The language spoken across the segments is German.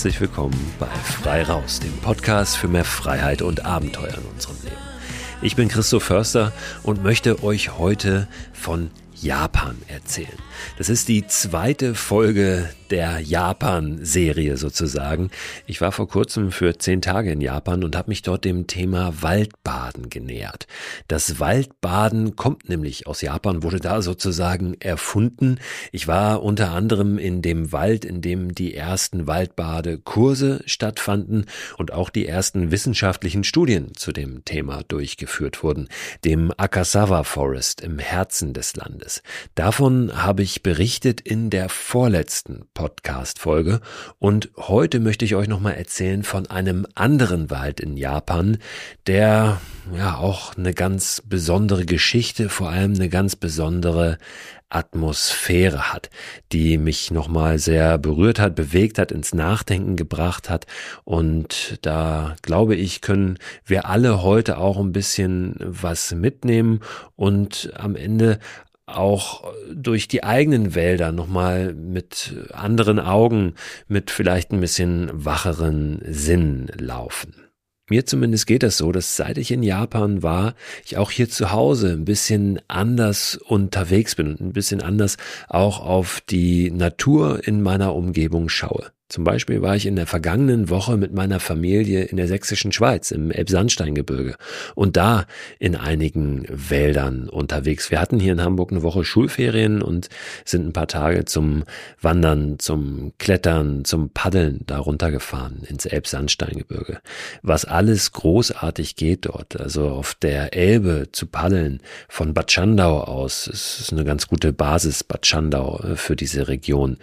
herzlich willkommen bei Frei Raus, dem Podcast für mehr Freiheit und Abenteuer in unserem Leben. Ich bin Christoph Förster und möchte euch heute von Japan erzählen. Das ist die zweite Folge der Japan-Serie sozusagen. Ich war vor kurzem für zehn Tage in Japan und habe mich dort dem Thema Waldbaden genähert. Das Waldbaden kommt nämlich aus Japan, wurde da sozusagen erfunden. Ich war unter anderem in dem Wald, in dem die ersten Waldbadekurse stattfanden und auch die ersten wissenschaftlichen Studien zu dem Thema durchgeführt wurden, dem Akasawa Forest im Herzen des Landes. Davon habe ich berichtet in der vorletzten Podcast-Folge und heute möchte ich euch nochmal erzählen von einem anderen Wald in Japan, der ja auch eine ganz besondere Geschichte, vor allem eine ganz besondere Atmosphäre hat, die mich nochmal sehr berührt hat, bewegt hat, ins Nachdenken gebracht hat. Und da glaube ich, können wir alle heute auch ein bisschen was mitnehmen und am Ende auch durch die eigenen Wälder nochmal mit anderen Augen, mit vielleicht ein bisschen wacheren Sinn laufen. Mir zumindest geht das so, dass seit ich in Japan war, ich auch hier zu Hause ein bisschen anders unterwegs bin und ein bisschen anders auch auf die Natur in meiner Umgebung schaue. Zum Beispiel war ich in der vergangenen Woche mit meiner Familie in der sächsischen Schweiz im Elbsandsteingebirge und da in einigen Wäldern unterwegs. Wir hatten hier in Hamburg eine Woche Schulferien und sind ein paar Tage zum Wandern, zum Klettern, zum Paddeln da runtergefahren ins Elbsandsteingebirge. Was alles großartig geht dort, also auf der Elbe zu paddeln von Bad Schandau aus, ist eine ganz gute Basis Bad Schandau äh, für diese Region,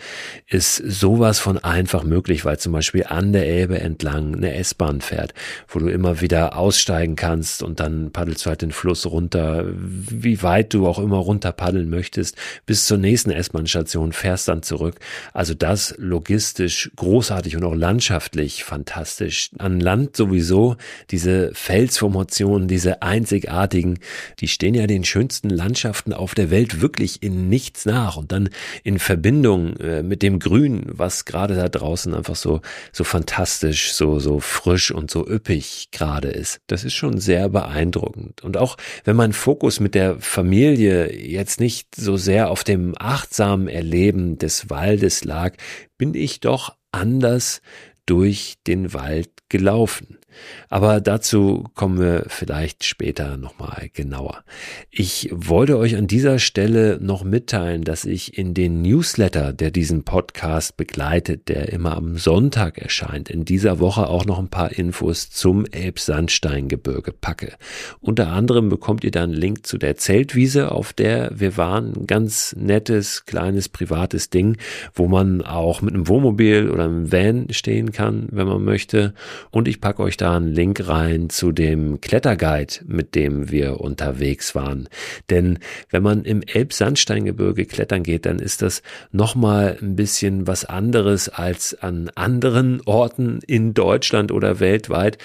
ist sowas von einfach einfach möglich, weil zum Beispiel an der Elbe entlang eine S-Bahn fährt, wo du immer wieder aussteigen kannst und dann paddelst du halt den Fluss runter, wie weit du auch immer runter paddeln möchtest, bis zur nächsten S-Bahn-Station, fährst dann zurück. Also das logistisch großartig und auch landschaftlich fantastisch. An Land sowieso diese Felsformationen, diese einzigartigen, die stehen ja den schönsten Landschaften auf der Welt wirklich in nichts nach und dann in Verbindung äh, mit dem Grün, was gerade da draußen draußen einfach so, so fantastisch, so, so frisch und so üppig gerade ist. Das ist schon sehr beeindruckend. Und auch wenn mein Fokus mit der Familie jetzt nicht so sehr auf dem achtsamen Erleben des Waldes lag, bin ich doch anders durch den Wald gelaufen. Aber dazu kommen wir vielleicht später nochmal genauer. Ich wollte euch an dieser Stelle noch mitteilen, dass ich in den Newsletter, der diesen Podcast begleitet, der immer am Sonntag erscheint, in dieser Woche auch noch ein paar Infos zum Elbsandsteingebirge packe. Unter anderem bekommt ihr dann einen Link zu der Zeltwiese, auf der wir waren. Ein ganz nettes, kleines, privates Ding, wo man auch mit einem Wohnmobil oder einem Van stehen kann, wenn man möchte. Und ich packe euch da da einen Link rein zu dem Kletterguide, mit dem wir unterwegs waren. Denn wenn man im Elbsandsteingebirge klettern geht, dann ist das nochmal ein bisschen was anderes als an anderen Orten in Deutschland oder weltweit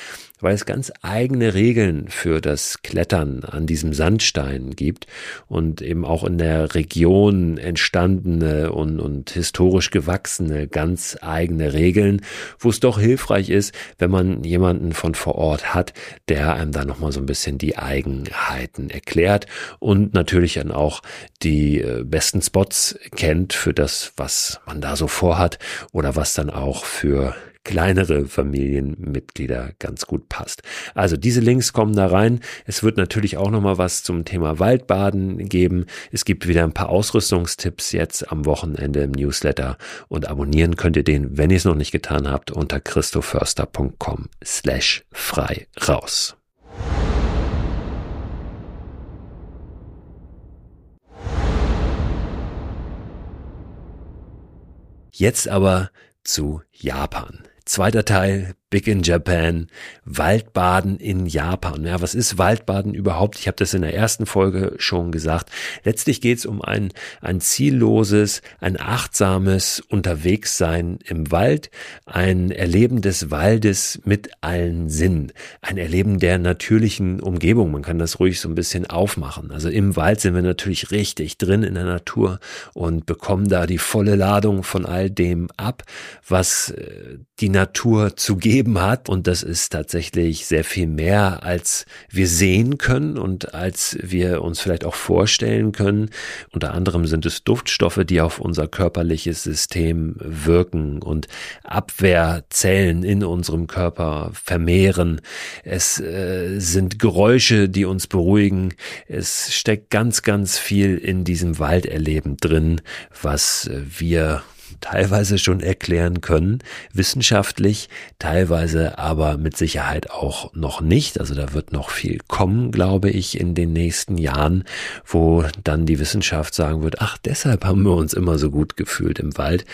weil es ganz eigene Regeln für das Klettern an diesem Sandstein gibt und eben auch in der Region entstandene und, und historisch gewachsene ganz eigene Regeln, wo es doch hilfreich ist, wenn man jemanden von vor Ort hat, der einem da nochmal so ein bisschen die Eigenheiten erklärt und natürlich dann auch die äh, besten Spots kennt für das, was man da so vorhat oder was dann auch für kleinere Familienmitglieder ganz gut passt. Also diese Links kommen da rein. Es wird natürlich auch noch mal was zum Thema Waldbaden geben. Es gibt wieder ein paar Ausrüstungstipps jetzt am Wochenende im Newsletter und abonnieren könnt ihr den, wenn ihr es noch nicht getan habt, unter christoförster.com slash frei raus. Jetzt aber zu Japan. Zweiter Teil Big in Japan, Waldbaden in Japan. Ja, was ist Waldbaden überhaupt? Ich habe das in der ersten Folge schon gesagt. Letztlich geht es um ein, ein zielloses, ein achtsames Unterwegssein im Wald, ein Erleben des Waldes mit allen Sinnen, ein Erleben der natürlichen Umgebung. Man kann das ruhig so ein bisschen aufmachen. Also im Wald sind wir natürlich richtig drin in der Natur und bekommen da die volle Ladung von all dem ab, was äh, die Natur zu geben hat. Und das ist tatsächlich sehr viel mehr, als wir sehen können und als wir uns vielleicht auch vorstellen können. Unter anderem sind es Duftstoffe, die auf unser körperliches System wirken und Abwehrzellen in unserem Körper vermehren. Es äh, sind Geräusche, die uns beruhigen. Es steckt ganz, ganz viel in diesem Walderleben drin, was wir teilweise schon erklären können, wissenschaftlich, teilweise aber mit Sicherheit auch noch nicht. Also da wird noch viel kommen, glaube ich, in den nächsten Jahren, wo dann die Wissenschaft sagen wird, ach, deshalb haben wir uns immer so gut gefühlt im Wald.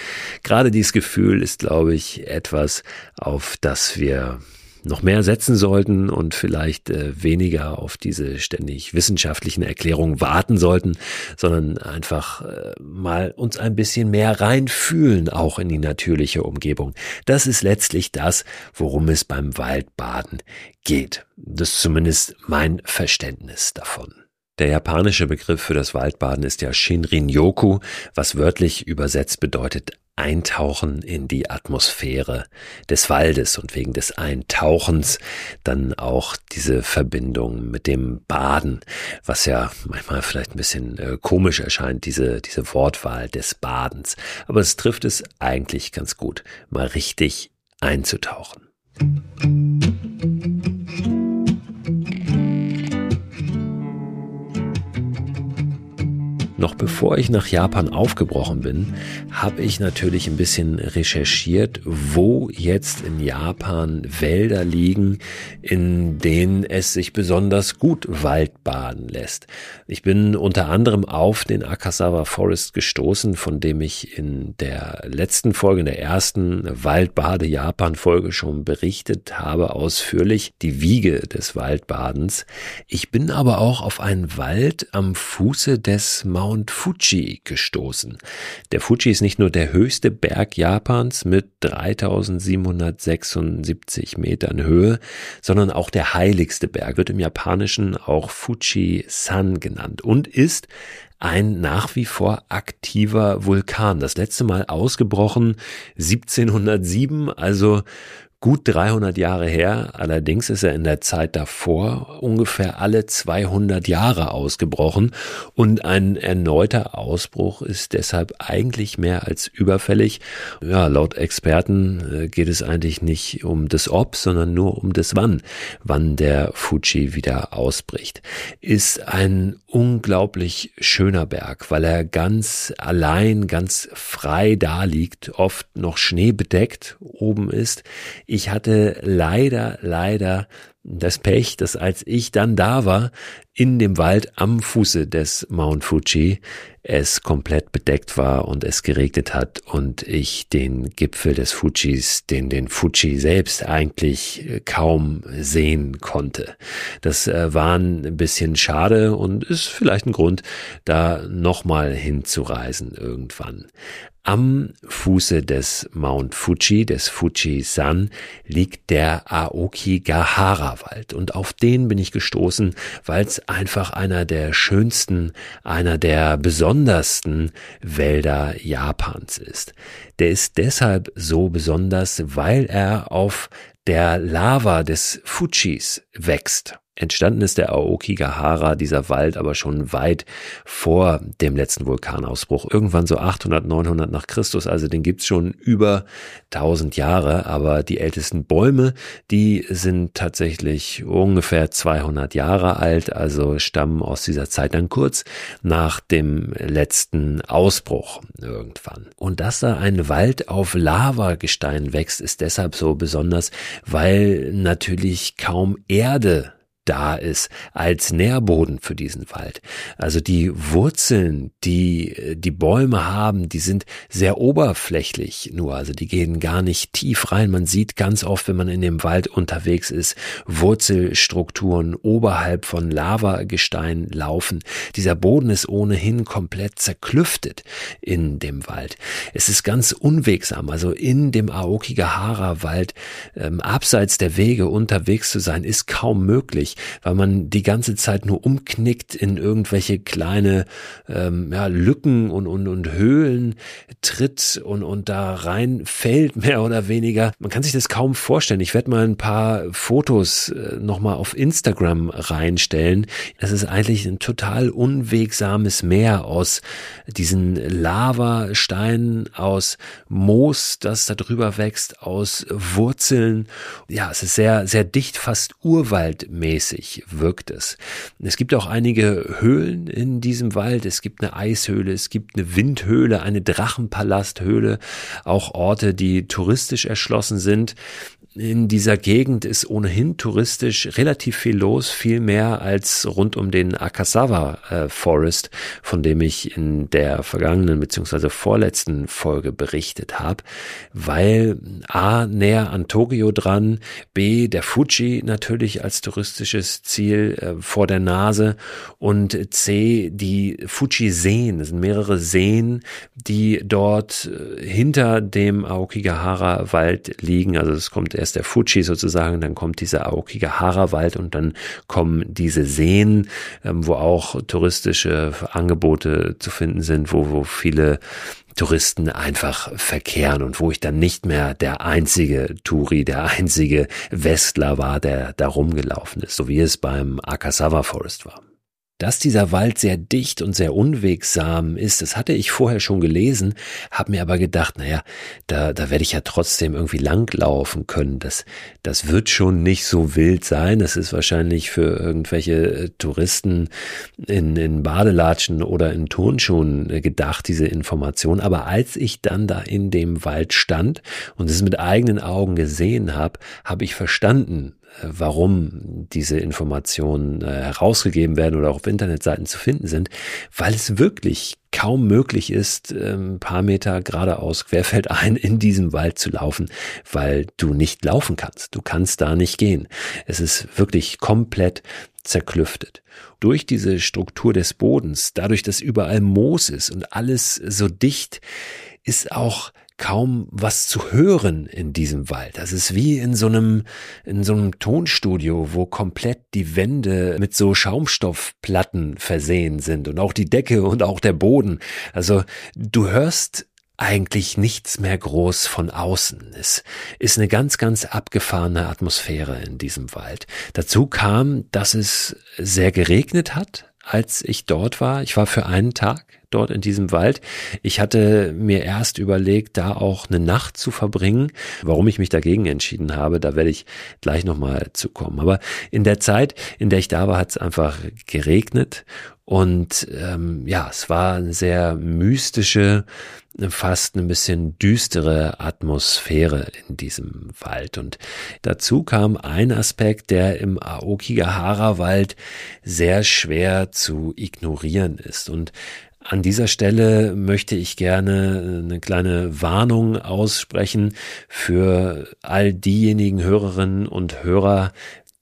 Gerade dieses Gefühl ist, glaube ich, etwas, auf das wir noch mehr setzen sollten und vielleicht äh, weniger auf diese ständig wissenschaftlichen Erklärungen warten sollten, sondern einfach äh, mal uns ein bisschen mehr reinfühlen, auch in die natürliche Umgebung. Das ist letztlich das, worum es beim Waldbaden geht. Das ist zumindest mein Verständnis davon. Der japanische Begriff für das Waldbaden ist ja Shinrin-yoku, was wörtlich übersetzt bedeutet Eintauchen in die Atmosphäre des Waldes und wegen des Eintauchens dann auch diese Verbindung mit dem Baden, was ja manchmal vielleicht ein bisschen äh, komisch erscheint, diese, diese Wortwahl des Badens. Aber es trifft es eigentlich ganz gut, mal richtig einzutauchen. Noch bevor ich nach Japan aufgebrochen bin, habe ich natürlich ein bisschen recherchiert, wo jetzt in Japan Wälder liegen, in denen es sich besonders gut Waldbaden lässt. Ich bin unter anderem auf den Akasawa Forest gestoßen, von dem ich in der letzten Folge, in der ersten Waldbade Japan Folge schon berichtet habe, ausführlich die Wiege des Waldbadens. Ich bin aber auch auf einen Wald am Fuße des Mount Mount Fuji gestoßen. Der Fuji ist nicht nur der höchste Berg Japans mit 3776 Metern Höhe, sondern auch der heiligste Berg, wird im Japanischen auch Fuji-san genannt und ist ein nach wie vor aktiver Vulkan. Das letzte Mal ausgebrochen 1707, also gut 300 Jahre her. Allerdings ist er in der Zeit davor ungefähr alle 200 Jahre ausgebrochen und ein erneuter Ausbruch ist deshalb eigentlich mehr als überfällig. Ja, laut Experten äh, geht es eigentlich nicht um das Ob, sondern nur um das Wann, wann der Fuji wieder ausbricht. Ist ein unglaublich schöner Berg, weil er ganz allein, ganz frei da liegt, oft noch schneebedeckt oben ist ich hatte leider, leider das Pech, dass als ich dann da war, in dem Wald am Fuße des Mount Fuji, es komplett bedeckt war und es geregnet hat und ich den Gipfel des Fujis, den den Fuji selbst eigentlich äh, kaum sehen konnte. Das äh, war ein bisschen schade und ist vielleicht ein Grund, da nochmal hinzureisen irgendwann. Am Fuße des Mount Fuji, des Fuji-san, liegt der Aoki-Gahara-Wald und auf den bin ich gestoßen, weil es einfach einer der schönsten, einer der besondersten Wälder Japans ist. Der ist deshalb so besonders, weil er auf der Lava des Fujis wächst. Entstanden ist der Aokigahara, dieser Wald, aber schon weit vor dem letzten Vulkanausbruch. Irgendwann so 800, 900 nach Christus. Also den gibt's schon über 1000 Jahre. Aber die ältesten Bäume, die sind tatsächlich ungefähr 200 Jahre alt. Also stammen aus dieser Zeit dann kurz nach dem letzten Ausbruch irgendwann. Und dass da ein Wald auf Lavagestein wächst, ist deshalb so besonders, weil natürlich kaum Erde da ist als Nährboden für diesen Wald. Also die Wurzeln, die die Bäume haben, die sind sehr oberflächlich nur, also die gehen gar nicht tief rein. Man sieht ganz oft, wenn man in dem Wald unterwegs ist, Wurzelstrukturen oberhalb von Lavagestein laufen. Dieser Boden ist ohnehin komplett zerklüftet in dem Wald. Es ist ganz unwegsam, also in dem Aokigahara Wald ähm, abseits der Wege unterwegs zu sein, ist kaum möglich, weil man die ganze Zeit nur umknickt in irgendwelche kleine ähm, ja, Lücken und, und, und Höhlen tritt und, und da rein fällt, mehr oder weniger. Man kann sich das kaum vorstellen. Ich werde mal ein paar Fotos äh, nochmal auf Instagram reinstellen. Das ist eigentlich ein total unwegsames Meer aus diesen Lavasteinen, aus Moos, das da drüber wächst, aus Wurzeln. Ja, es ist sehr, sehr dicht, fast urwaldmäßig wirkt es. Es gibt auch einige Höhlen in diesem Wald. Es gibt eine Eishöhle, es gibt eine Windhöhle, eine Drachenpalasthöhle, auch Orte, die touristisch erschlossen sind in dieser Gegend ist ohnehin touristisch relativ viel los, viel mehr als rund um den Akasawa äh, Forest, von dem ich in der vergangenen bzw. vorletzten Folge berichtet habe, weil A näher an Tokio dran, B der Fuji natürlich als touristisches Ziel äh, vor der Nase und C die Fuji Seen, das sind mehrere Seen, die dort äh, hinter dem Aokigahara Wald liegen, also es kommt erst erst der Fuji sozusagen, dann kommt dieser Aokigahara-Wald und dann kommen diese Seen, ähm, wo auch touristische Angebote zu finden sind, wo, wo viele Touristen einfach verkehren und wo ich dann nicht mehr der einzige Touri, der einzige Westler war, der da rumgelaufen ist, so wie es beim Akasawa Forest war. Dass dieser Wald sehr dicht und sehr unwegsam ist, das hatte ich vorher schon gelesen, habe mir aber gedacht, naja, da, da werde ich ja trotzdem irgendwie langlaufen können. Das, das wird schon nicht so wild sein. Das ist wahrscheinlich für irgendwelche äh, Touristen in, in Badelatschen oder in Turnschuhen äh, gedacht, diese Information. Aber als ich dann da in dem Wald stand und es mit eigenen Augen gesehen habe, habe ich verstanden, warum diese Informationen äh, herausgegeben werden oder auf Internetseiten zu finden sind, weil es wirklich kaum möglich ist, ein ähm, paar Meter geradeaus querfeldein in diesem Wald zu laufen, weil du nicht laufen kannst. Du kannst da nicht gehen. Es ist wirklich komplett zerklüftet. Durch diese Struktur des Bodens, dadurch, dass überall Moos ist und alles so dicht, ist auch kaum was zu hören in diesem Wald. Das ist wie in so einem, in so einem Tonstudio, wo komplett die Wände mit so Schaumstoffplatten versehen sind und auch die Decke und auch der Boden. Also du hörst eigentlich nichts mehr groß von außen. Es ist eine ganz, ganz abgefahrene Atmosphäre in diesem Wald. Dazu kam, dass es sehr geregnet hat, als ich dort war. Ich war für einen Tag dort in diesem Wald. Ich hatte mir erst überlegt, da auch eine Nacht zu verbringen. Warum ich mich dagegen entschieden habe, da werde ich gleich nochmal zu kommen. Aber in der Zeit, in der ich da war, hat es einfach geregnet und ähm, ja, es war eine sehr mystische, fast ein bisschen düstere Atmosphäre in diesem Wald. Und dazu kam ein Aspekt, der im Aokigahara-Wald sehr schwer zu ignorieren ist. Und an dieser Stelle möchte ich gerne eine kleine Warnung aussprechen für all diejenigen Hörerinnen und Hörer,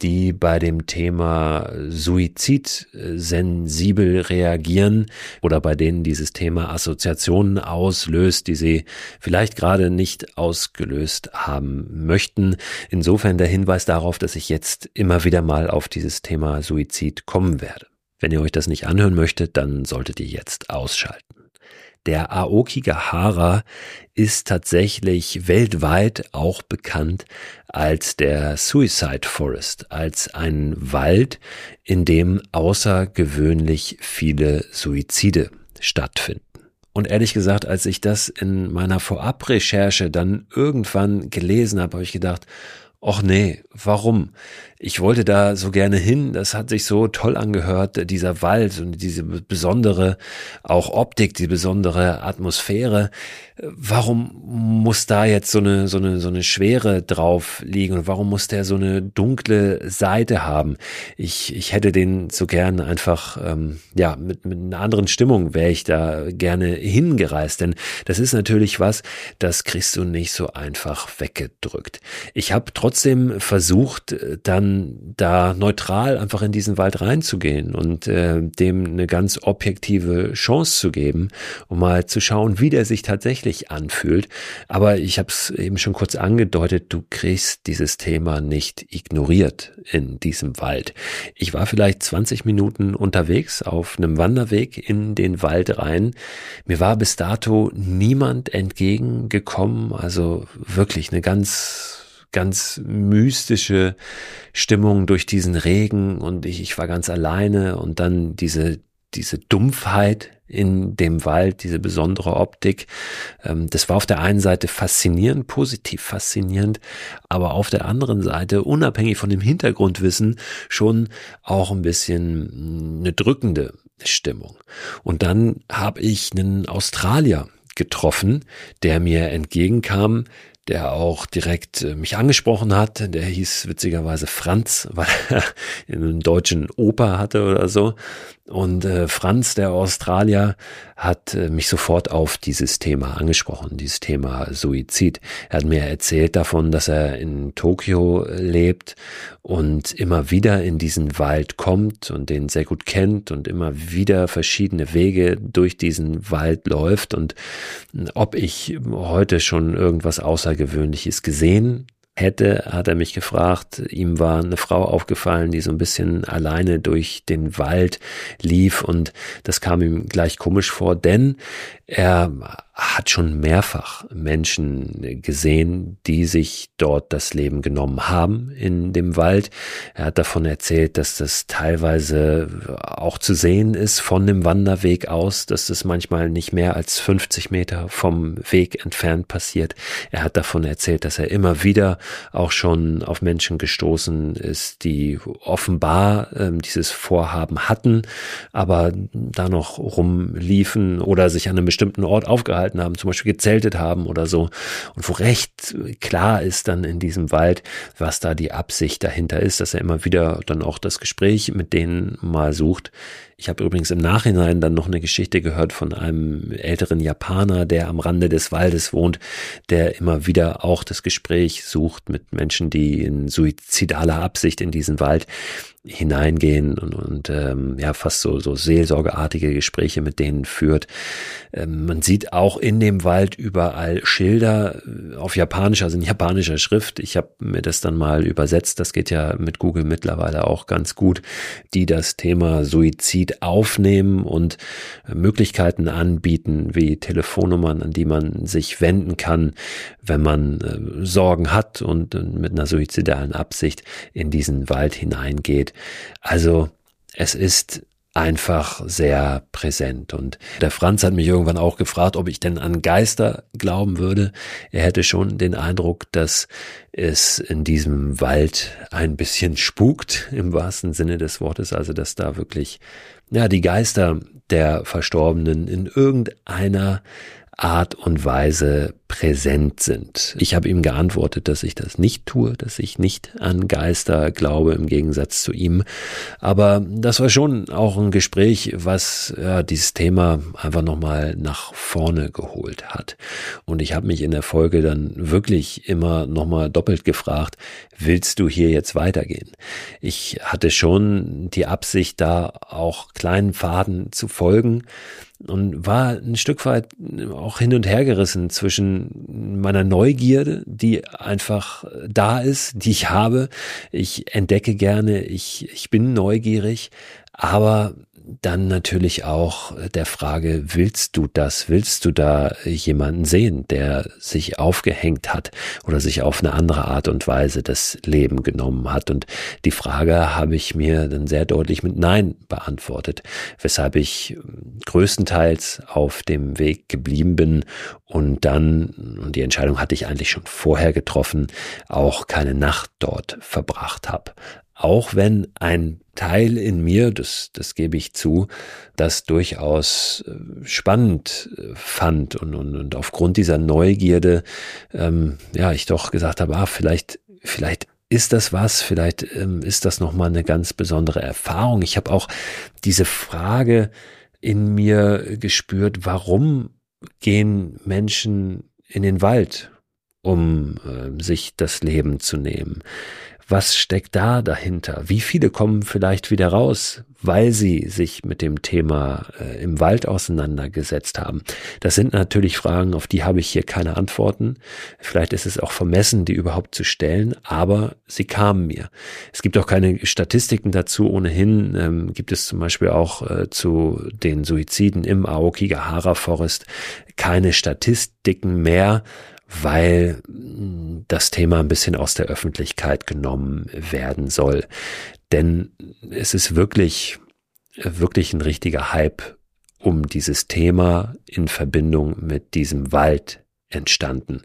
die bei dem Thema Suizid sensibel reagieren oder bei denen dieses Thema Assoziationen auslöst, die sie vielleicht gerade nicht ausgelöst haben möchten. Insofern der Hinweis darauf, dass ich jetzt immer wieder mal auf dieses Thema Suizid kommen werde. Wenn ihr euch das nicht anhören möchtet, dann solltet ihr jetzt ausschalten. Der Aokigahara ist tatsächlich weltweit auch bekannt als der Suicide Forest, als ein Wald, in dem außergewöhnlich viele Suizide stattfinden. Und ehrlich gesagt, als ich das in meiner Vorabrecherche dann irgendwann gelesen habe, habe ich gedacht, Och nee, warum? Ich wollte da so gerne hin, das hat sich so toll angehört, dieser Wald und diese besondere auch Optik, die besondere Atmosphäre. Warum muss da jetzt so eine, so eine, so eine Schwere drauf liegen und warum muss der so eine dunkle Seite haben? Ich, ich hätte den so gern einfach, ähm, ja, mit, mit einer anderen Stimmung wäre ich da gerne hingereist, denn das ist natürlich was, das kriegst du nicht so einfach weggedrückt. Ich habe trotzdem versucht, dann da neutral einfach in diesen Wald reinzugehen und äh, dem eine ganz objektive Chance zu geben, um mal zu schauen, wie der sich tatsächlich anfühlt. Aber ich habe es eben schon kurz angedeutet, du kriegst dieses Thema nicht ignoriert in diesem Wald. Ich war vielleicht 20 Minuten unterwegs auf einem Wanderweg in den Wald rein. Mir war bis dato niemand entgegengekommen, also wirklich eine ganz ganz mystische Stimmung durch diesen Regen und ich, ich war ganz alleine und dann diese, diese Dumpfheit in dem Wald, diese besondere Optik. Ähm, das war auf der einen Seite faszinierend, positiv faszinierend, aber auf der anderen Seite, unabhängig von dem Hintergrundwissen, schon auch ein bisschen eine drückende Stimmung. Und dann habe ich einen Australier getroffen, der mir entgegenkam, der auch direkt äh, mich angesprochen hat. Der hieß witzigerweise Franz, weil er einen deutschen Opa hatte oder so. Und äh, Franz, der Australier, hat äh, mich sofort auf dieses Thema angesprochen, dieses Thema Suizid. Er hat mir erzählt davon, dass er in Tokio lebt und immer wieder in diesen Wald kommt und den sehr gut kennt und immer wieder verschiedene Wege durch diesen Wald läuft und ob ich heute schon irgendwas Außergewöhnliches gesehen hätte, hat er mich gefragt. Ihm war eine Frau aufgefallen, die so ein bisschen alleine durch den Wald lief und das kam ihm gleich komisch vor, denn er hat schon mehrfach Menschen gesehen, die sich dort das Leben genommen haben in dem Wald. Er hat davon erzählt, dass das teilweise auch zu sehen ist von dem Wanderweg aus, dass das manchmal nicht mehr als 50 Meter vom Weg entfernt passiert. Er hat davon erzählt, dass er immer wieder auch schon auf Menschen gestoßen ist, die offenbar äh, dieses Vorhaben hatten, aber da noch rumliefen oder sich an einem bestimmten Ort aufgehalten haben, zum Beispiel gezeltet haben oder so. Und wo recht klar ist dann in diesem Wald, was da die Absicht dahinter ist, dass er immer wieder dann auch das Gespräch mit denen mal sucht. Ich habe übrigens im Nachhinein dann noch eine Geschichte gehört von einem älteren Japaner, der am Rande des Waldes wohnt, der immer wieder auch das Gespräch sucht mit Menschen, die in suizidaler Absicht in diesen Wald hineingehen und, und ähm, ja fast so so seelsorgeartige Gespräche mit denen führt. Ähm, man sieht auch in dem Wald überall Schilder äh, auf Japanisch, also in japanischer Schrift. Ich habe mir das dann mal übersetzt. Das geht ja mit Google mittlerweile auch ganz gut, die das Thema Suizid aufnehmen und äh, Möglichkeiten anbieten, wie Telefonnummern, an die man sich wenden kann, wenn man äh, Sorgen hat und mit einer suizidalen Absicht in diesen Wald hineingeht. Also es ist einfach sehr präsent. Und der Franz hat mich irgendwann auch gefragt, ob ich denn an Geister glauben würde. Er hätte schon den Eindruck, dass es in diesem Wald ein bisschen spukt, im wahrsten Sinne des Wortes, also dass da wirklich ja, die Geister der Verstorbenen in irgendeiner Art und Weise präsent sind. Ich habe ihm geantwortet, dass ich das nicht tue, dass ich nicht an Geister glaube im Gegensatz zu ihm. Aber das war schon auch ein Gespräch, was ja, dieses Thema einfach nochmal nach vorne geholt hat. Und ich habe mich in der Folge dann wirklich immer nochmal doppelt gefragt, willst du hier jetzt weitergehen? Ich hatte schon die Absicht, da auch kleinen Pfaden zu folgen und war ein Stück weit auch hin und her gerissen zwischen meiner Neugierde, die einfach da ist, die ich habe. Ich entdecke gerne, ich, ich bin neugierig, aber dann natürlich auch der Frage, willst du das? Willst du da jemanden sehen, der sich aufgehängt hat oder sich auf eine andere Art und Weise das Leben genommen hat? Und die Frage habe ich mir dann sehr deutlich mit Nein beantwortet, weshalb ich größtenteils auf dem Weg geblieben bin und dann, und die Entscheidung hatte ich eigentlich schon vorher getroffen, auch keine Nacht dort verbracht habe. Auch wenn ein Teil in mir, das, das gebe ich zu, das durchaus äh, spannend äh, fand und, und, und aufgrund dieser Neugierde, ähm, ja, ich doch gesagt habe, ah, vielleicht, vielleicht ist das was, vielleicht ähm, ist das nochmal eine ganz besondere Erfahrung. Ich habe auch diese Frage in mir gespürt, warum gehen Menschen in den Wald, um äh, sich das Leben zu nehmen? Was steckt da dahinter? Wie viele kommen vielleicht wieder raus, weil sie sich mit dem Thema äh, im Wald auseinandergesetzt haben? Das sind natürlich Fragen, auf die habe ich hier keine Antworten. Vielleicht ist es auch vermessen, die überhaupt zu stellen, aber sie kamen mir. Es gibt auch keine Statistiken dazu. Ohnehin ähm, gibt es zum Beispiel auch äh, zu den Suiziden im Aokigahara Forest keine Statistiken mehr weil das Thema ein bisschen aus der Öffentlichkeit genommen werden soll. Denn es ist wirklich, wirklich ein richtiger Hype um dieses Thema in Verbindung mit diesem Wald entstanden.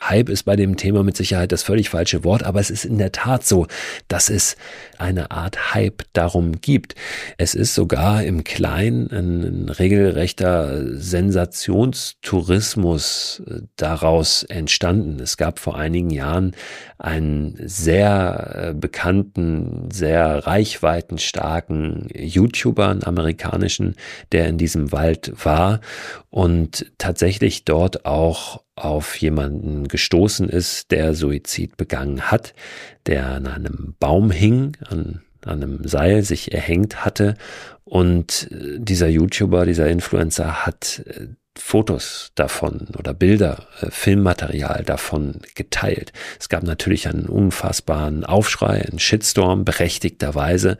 Hype ist bei dem Thema mit Sicherheit das völlig falsche Wort, aber es ist in der Tat so, dass es eine Art Hype darum gibt. Es ist sogar im Kleinen ein, regelrechter Sensationstourismus äh, daraus entstanden. Es gab vor einigen Jahren einen sehr äh, bekannten, sehr reichweitenstarken YouTuber, einen amerikanischen, der in diesem Wald war und tatsächlich dort auch auf jemanden gestoßen ist, der Suizid begangen hat, der an einem Baum hing, an, an einem Seil sich erhängt hatte und äh, dieser YouTuber, dieser Influencer hat äh, Fotos davon oder Bilder, äh, Filmmaterial davon geteilt. Es gab natürlich einen unfassbaren Aufschrei, einen Shitstorm, berechtigterweise,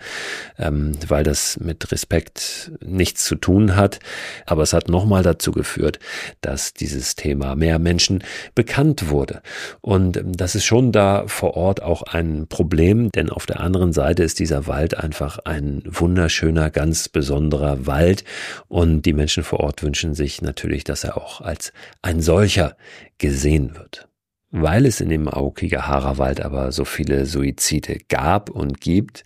ähm, weil das mit Respekt nichts zu tun hat. Aber es hat nochmal dazu geführt, dass dieses Thema mehr Menschen bekannt wurde. Und ähm, das ist schon da vor Ort auch ein Problem, denn auf der anderen Seite ist dieser Wald einfach ein wunderschöner, ganz besonderer Wald. Und die Menschen vor Ort wünschen sich natürlich natürlich, dass er auch als ein solcher gesehen wird. Weil es in dem Aokigahara-Wald aber so viele Suizide gab und gibt,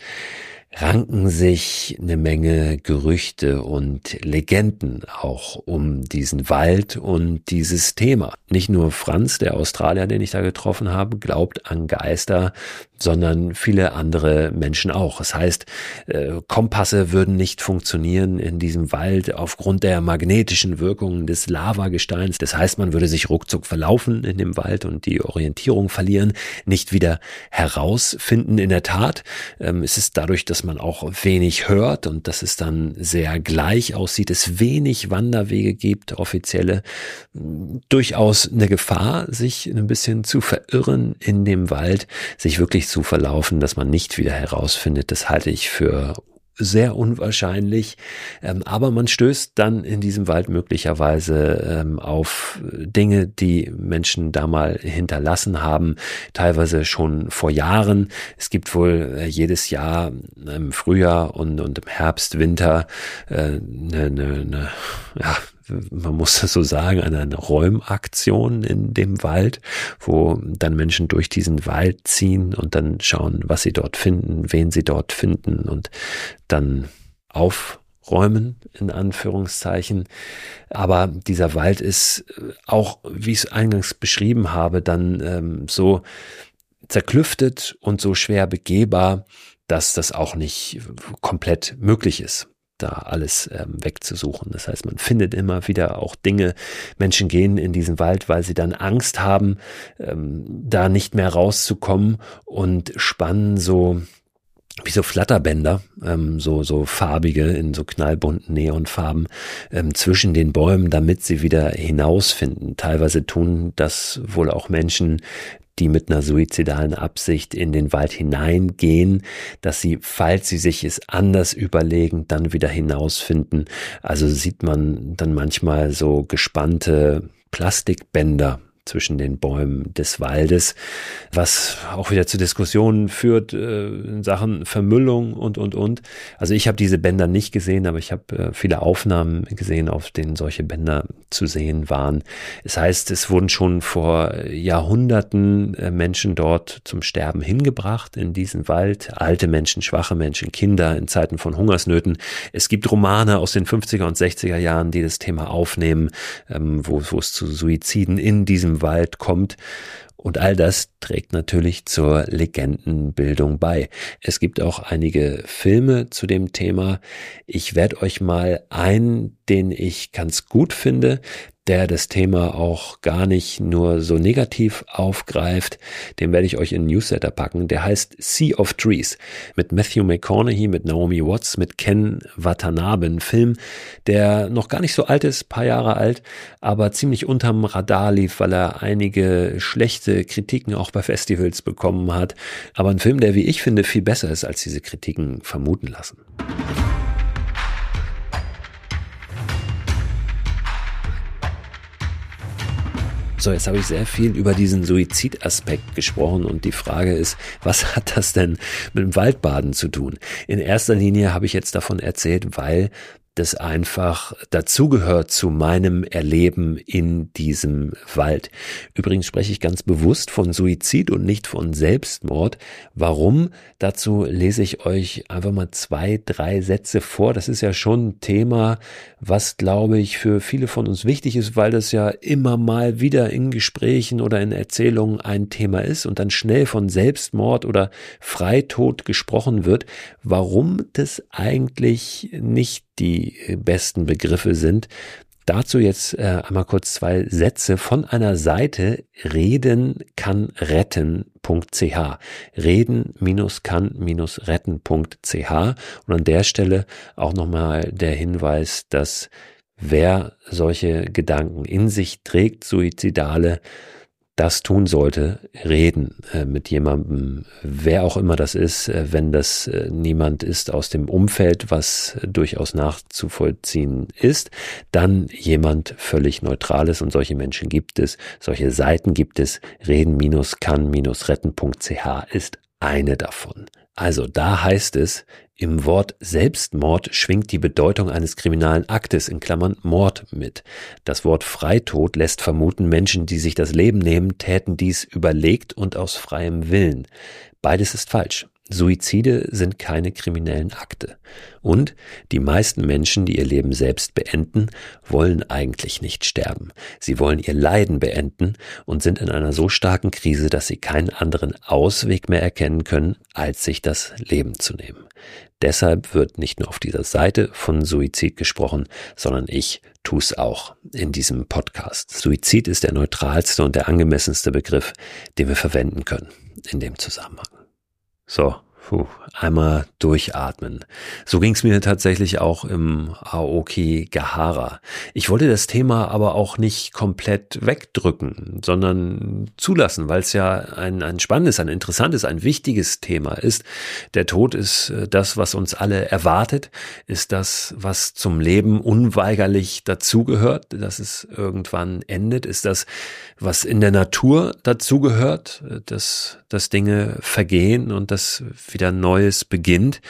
ranken sich eine Menge Gerüchte und Legenden auch um diesen Wald und dieses Thema. Nicht nur Franz, der Australier, den ich da getroffen habe, glaubt an Geister, sondern viele andere Menschen auch. Das heißt, äh, Kompasse würden nicht funktionieren in diesem Wald aufgrund der magnetischen Wirkungen des Lavagesteins. Das heißt, man würde sich ruckzuck verlaufen in dem Wald und die Orientierung verlieren, nicht wieder herausfinden. In der Tat ähm, es ist dadurch, dass man auch wenig hört und dass es dann sehr gleich aussieht, es wenig Wanderwege gibt, offizielle, durchaus eine Gefahr, sich ein bisschen zu verirren in dem Wald, sich wirklich zu verlaufen, dass man nicht wieder herausfindet, das halte ich für sehr unwahrscheinlich. Ähm, aber man stößt dann in diesem Wald möglicherweise ähm, auf Dinge, die Menschen da mal hinterlassen haben, teilweise schon vor Jahren. Es gibt wohl äh, jedes Jahr im Frühjahr und, und im Herbst, Winter äh, eine, eine, eine ja, man muss das so sagen, eine Räumaktion in dem Wald, wo dann Menschen durch diesen Wald ziehen und dann schauen, was sie dort finden, wen sie dort finden und dann aufräumen, in Anführungszeichen. Aber dieser Wald ist auch, wie ich es eingangs beschrieben habe, dann ähm, so zerklüftet und so schwer begehbar, dass das auch nicht komplett möglich ist da alles ähm, wegzusuchen. Das heißt, man findet immer wieder auch Dinge. Menschen gehen in diesen Wald, weil sie dann Angst haben, ähm, da nicht mehr rauszukommen und spannen so wie so Flatterbänder, ähm, so, so farbige in so knallbunten Neonfarben ähm, zwischen den Bäumen, damit sie wieder hinausfinden. Teilweise tun das wohl auch Menschen, die mit einer suizidalen Absicht in den Wald hineingehen, dass sie, falls sie sich es anders überlegen, dann wieder hinausfinden. Also sieht man dann manchmal so gespannte Plastikbänder zwischen den Bäumen des Waldes, was auch wieder zu Diskussionen führt äh, in Sachen Vermüllung und, und, und. Also ich habe diese Bänder nicht gesehen, aber ich habe äh, viele Aufnahmen gesehen, auf denen solche Bänder zu sehen waren. Es heißt, es wurden schon vor Jahrhunderten äh, Menschen dort zum Sterben hingebracht in diesen Wald. Alte Menschen, schwache Menschen, Kinder in Zeiten von Hungersnöten. Es gibt Romane aus den 50er und 60er Jahren, die das Thema aufnehmen, ähm, wo, wo es zu Suiziden in diesem Wald kommt. Und all das trägt natürlich zur Legendenbildung bei. Es gibt auch einige Filme zu dem Thema. Ich werde euch mal einen, den ich ganz gut finde, der das Thema auch gar nicht nur so negativ aufgreift. Den werde ich euch in Newsletter packen. Der heißt Sea of Trees mit Matthew McConaughey, mit Naomi Watts, mit Ken Watanabe. Ein Film, der noch gar nicht so alt ist, paar Jahre alt, aber ziemlich unterm Radar lief, weil er einige schlechte Kritiken auch bei Festivals bekommen hat. Aber ein Film, der, wie ich finde, viel besser ist, als diese Kritiken vermuten lassen. So, jetzt habe ich sehr viel über diesen Suizidaspekt gesprochen und die Frage ist, was hat das denn mit dem Waldbaden zu tun? In erster Linie habe ich jetzt davon erzählt, weil das einfach dazugehört zu meinem Erleben in diesem Wald. Übrigens spreche ich ganz bewusst von Suizid und nicht von Selbstmord. Warum? Dazu lese ich euch einfach mal zwei, drei Sätze vor. Das ist ja schon ein Thema, was glaube ich für viele von uns wichtig ist, weil das ja immer mal wieder in Gesprächen oder in Erzählungen ein Thema ist und dann schnell von Selbstmord oder Freitod gesprochen wird. Warum das eigentlich nicht die besten Begriffe sind. Dazu jetzt äh, einmal kurz zwei Sätze von einer Seite reden kann retten.ch. Reden-kann-retten.ch. Und an der Stelle auch nochmal der Hinweis, dass wer solche Gedanken in sich trägt, suizidale, das tun sollte, reden äh, mit jemandem, wer auch immer das ist, äh, wenn das äh, niemand ist aus dem Umfeld, was durchaus nachzuvollziehen ist, dann jemand völlig Neutrales und solche Menschen gibt es, solche Seiten gibt es, reden-kann-retten.ch ist eine davon. Also da heißt es, im Wort Selbstmord schwingt die Bedeutung eines kriminalen Aktes in Klammern Mord mit. Das Wort Freitod lässt vermuten, Menschen, die sich das Leben nehmen, täten dies überlegt und aus freiem Willen. Beides ist falsch. Suizide sind keine kriminellen Akte. Und die meisten Menschen, die ihr Leben selbst beenden, wollen eigentlich nicht sterben. Sie wollen ihr Leiden beenden und sind in einer so starken Krise, dass sie keinen anderen Ausweg mehr erkennen können, als sich das Leben zu nehmen. Deshalb wird nicht nur auf dieser Seite von Suizid gesprochen, sondern ich tue es auch in diesem Podcast. Suizid ist der neutralste und der angemessenste Begriff, den wir verwenden können in dem Zusammenhang. So, Puh, einmal durchatmen. So ging es mir tatsächlich auch im Aoki Gahara. Ich wollte das Thema aber auch nicht komplett wegdrücken, sondern zulassen, weil es ja ein, ein spannendes, ein interessantes, ein wichtiges Thema ist. Der Tod ist äh, das, was uns alle erwartet, ist das, was zum Leben unweigerlich dazugehört, dass es irgendwann endet, ist das, was in der Natur dazugehört, äh, dass, dass Dinge vergehen und dass wieder Neues beginnt.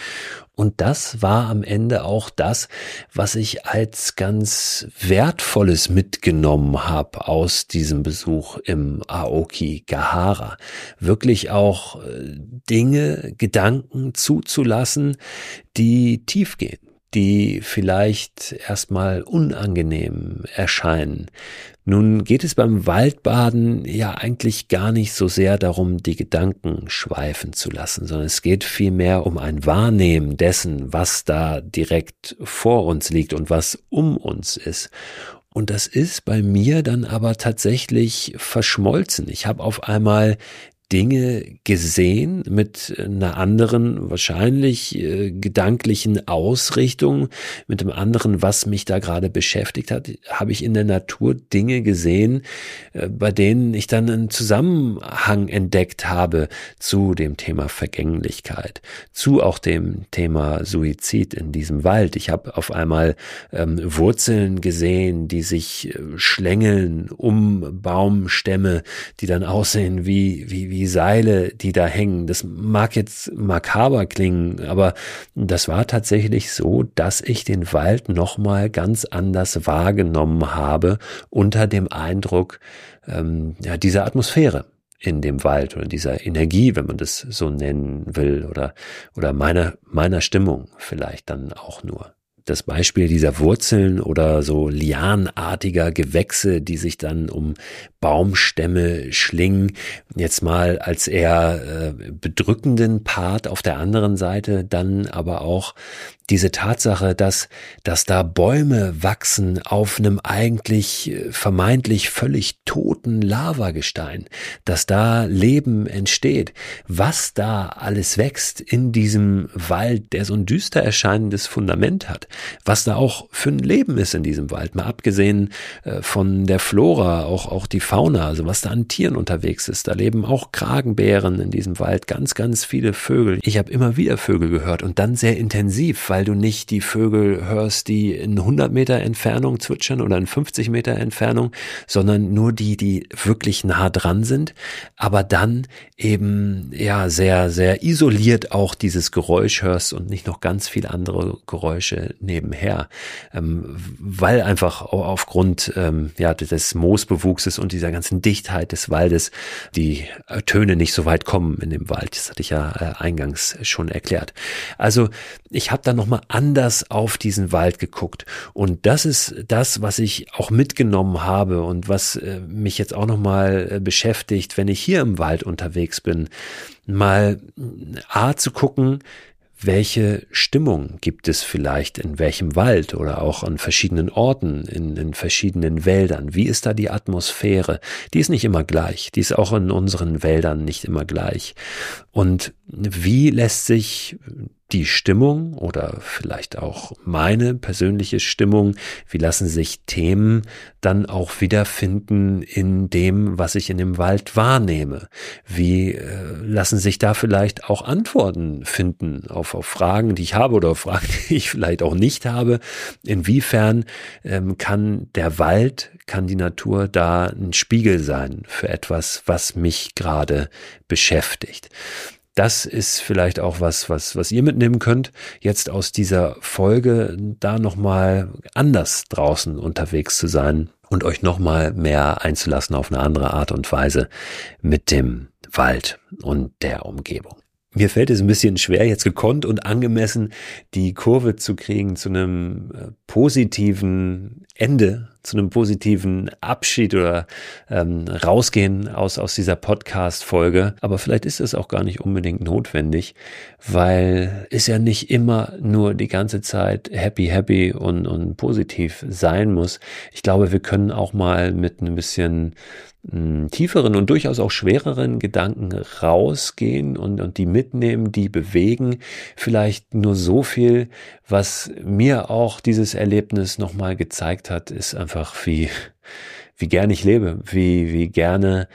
Und das war am Ende auch das, was ich als ganz Wertvolles mitgenommen habe aus diesem Besuch im Aoki Gahara. Wirklich auch äh, Dinge, Gedanken zuzulassen, die tief gehen die vielleicht erstmal unangenehm erscheinen. Nun geht es beim Waldbaden ja eigentlich gar nicht so sehr darum, die Gedanken schweifen zu lassen, sondern es geht vielmehr um ein Wahrnehmen dessen, was da direkt vor uns liegt und was um uns ist. Und das ist bei mir dann aber tatsächlich verschmolzen. Ich habe auf einmal Dinge gesehen mit einer anderen, wahrscheinlich äh, gedanklichen Ausrichtung, mit einem anderen, was mich da gerade beschäftigt hat, habe ich in der Natur Dinge gesehen, äh, bei denen ich dann einen Zusammenhang entdeckt habe zu dem Thema Vergänglichkeit, zu auch dem Thema Suizid in diesem Wald. Ich habe auf einmal ähm, Wurzeln gesehen, die sich äh, schlängeln um Baumstämme, die dann aussehen wie, wie, wie Seile, die da hängen. Das mag jetzt makaber klingen, aber das war tatsächlich so, dass ich den Wald nochmal ganz anders wahrgenommen habe unter dem Eindruck ähm, ja, dieser Atmosphäre in dem Wald oder dieser Energie, wenn man das so nennen will, oder, oder meiner, meiner Stimmung vielleicht dann auch nur das Beispiel dieser Wurzeln oder so lianartiger Gewächse, die sich dann um Baumstämme schlingen, jetzt mal als eher äh, bedrückenden Part auf der anderen Seite, dann aber auch diese Tatsache, dass, dass da Bäume wachsen auf einem eigentlich äh, vermeintlich völlig toten Lavagestein, dass da Leben entsteht, was da alles wächst in diesem Wald, der so ein düster erscheinendes Fundament hat, was da auch für ein Leben ist in diesem Wald, mal abgesehen äh, von der Flora, auch, auch die Fauna, also was da an Tieren unterwegs ist, da leben auch Kragenbären in diesem Wald, ganz, ganz viele Vögel. Ich habe immer wieder Vögel gehört und dann sehr intensiv, weil weil du nicht die Vögel hörst, die in 100 Meter Entfernung zwitschern oder in 50 Meter Entfernung, sondern nur die, die wirklich nah dran sind, aber dann eben ja sehr, sehr isoliert auch dieses Geräusch hörst und nicht noch ganz viele andere Geräusche nebenher, ähm, weil einfach aufgrund ähm, ja, des Moosbewuchses und dieser ganzen Dichtheit des Waldes die Töne nicht so weit kommen in dem Wald. Das hatte ich ja äh, eingangs schon erklärt. Also ich habe da noch nochmal anders auf diesen Wald geguckt. Und das ist das, was ich auch mitgenommen habe und was äh, mich jetzt auch nochmal äh, beschäftigt, wenn ich hier im Wald unterwegs bin. Mal A zu gucken, welche Stimmung gibt es vielleicht in welchem Wald oder auch an verschiedenen Orten, in, in, verschiedenen Wäldern? Wie ist da die Atmosphäre? Die ist nicht immer gleich. Die ist auch in unseren Wäldern nicht immer gleich. Und wie lässt sich die Stimmung oder vielleicht auch meine persönliche Stimmung, wie lassen sich Themen dann auch wiederfinden in dem, was ich in dem Wald wahrnehme? Wie äh, lassen sich da vielleicht auch Antworten finden auf, auf Fragen, die ich habe oder Fragen, die ich vielleicht auch nicht habe? Inwiefern ähm, kann der Wald, kann die Natur da ein Spiegel sein für etwas, was mich gerade beschäftigt? Das ist vielleicht auch was, was, was ihr mitnehmen könnt, jetzt aus dieser Folge da nochmal anders draußen unterwegs zu sein und euch nochmal mehr einzulassen auf eine andere Art und Weise mit dem Wald und der Umgebung. Mir fällt es ein bisschen schwer, jetzt gekonnt und angemessen die Kurve zu kriegen zu einem äh, positiven Ende, zu einem positiven Abschied oder ähm, rausgehen aus, aus dieser Podcast-Folge. Aber vielleicht ist es auch gar nicht unbedingt notwendig, weil es ja nicht immer nur die ganze Zeit happy, happy und, und positiv sein muss. Ich glaube, wir können auch mal mit ein bisschen tieferen und durchaus auch schwereren Gedanken rausgehen und, und die mitnehmen, die bewegen. Vielleicht nur so viel, was mir auch dieses Erlebnis nochmal gezeigt hat, ist einfach, wie, wie gern ich lebe, wie, wie gerne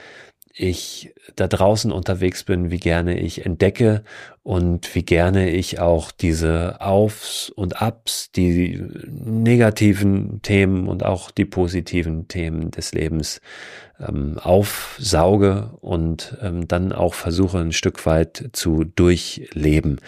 ich da draußen unterwegs bin, wie gerne ich entdecke und wie gerne ich auch diese Aufs und Abs, die negativen Themen und auch die positiven Themen des Lebens ähm, aufsauge und ähm, dann auch versuche ein Stück weit zu durchleben.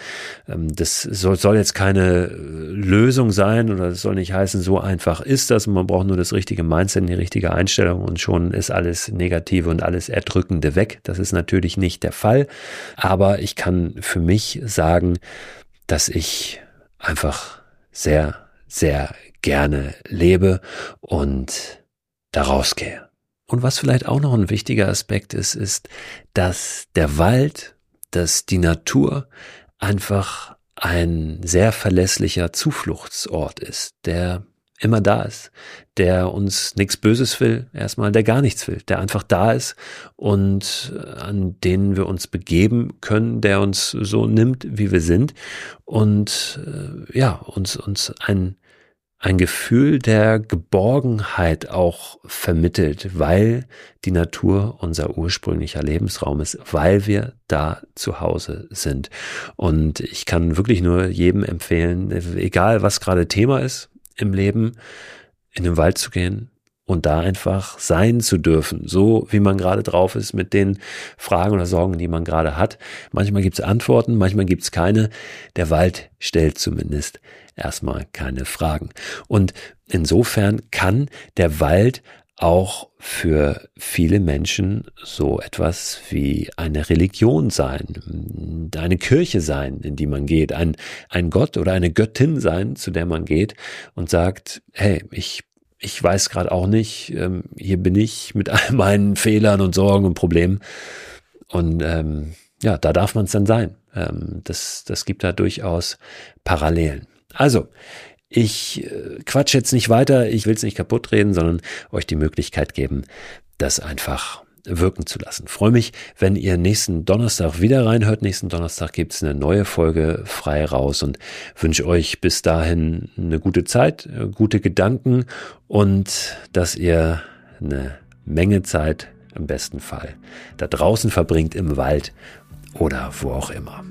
Ähm, das soll, soll jetzt keine äh, Lösung sein oder das soll nicht heißen, so einfach ist das. Man braucht nur das richtige Mindset, die richtige Einstellung und schon ist alles Negative und alles Erdrückende weg. Das ist natürlich nicht der Fall, aber ich kann für mich sagen, dass ich einfach sehr, sehr gerne lebe und daraus gehe. Und was vielleicht auch noch ein wichtiger Aspekt ist, ist, dass der Wald, dass die Natur einfach ein sehr verlässlicher Zufluchtsort ist, der immer da ist, der uns nichts Böses will, erstmal, der gar nichts will, der einfach da ist und äh, an denen wir uns begeben können, der uns so nimmt, wie wir sind und äh, ja, uns, uns ein, ein Gefühl der Geborgenheit auch vermittelt, weil die Natur unser ursprünglicher Lebensraum ist, weil wir da zu Hause sind. Und ich kann wirklich nur jedem empfehlen, egal was gerade Thema ist, im Leben, in den Wald zu gehen und da einfach sein zu dürfen, so wie man gerade drauf ist mit den Fragen oder Sorgen, die man gerade hat. Manchmal gibt es Antworten, manchmal gibt es keine. Der Wald stellt zumindest erstmal keine Fragen. Und insofern kann der Wald auch für viele Menschen so etwas wie eine Religion sein, eine Kirche sein, in die man geht, ein, ein Gott oder eine Göttin sein, zu der man geht und sagt, hey, ich ich weiß gerade auch nicht, ähm, hier bin ich mit all meinen Fehlern und Sorgen und Problemen. Und ähm, ja, da darf man es dann sein. Ähm, das, das gibt da durchaus Parallelen. Also, ich äh, quatsch jetzt nicht weiter, ich will es nicht kaputt reden, sondern euch die Möglichkeit geben, das einfach wirken zu lassen. Freue mich, wenn ihr nächsten Donnerstag wieder reinhört. Nächsten Donnerstag gibt's eine neue Folge frei raus und wünsche euch bis dahin eine gute Zeit, äh, gute Gedanken und dass ihr eine Menge Zeit im besten Fall da draußen verbringt im Wald oder wo auch immer.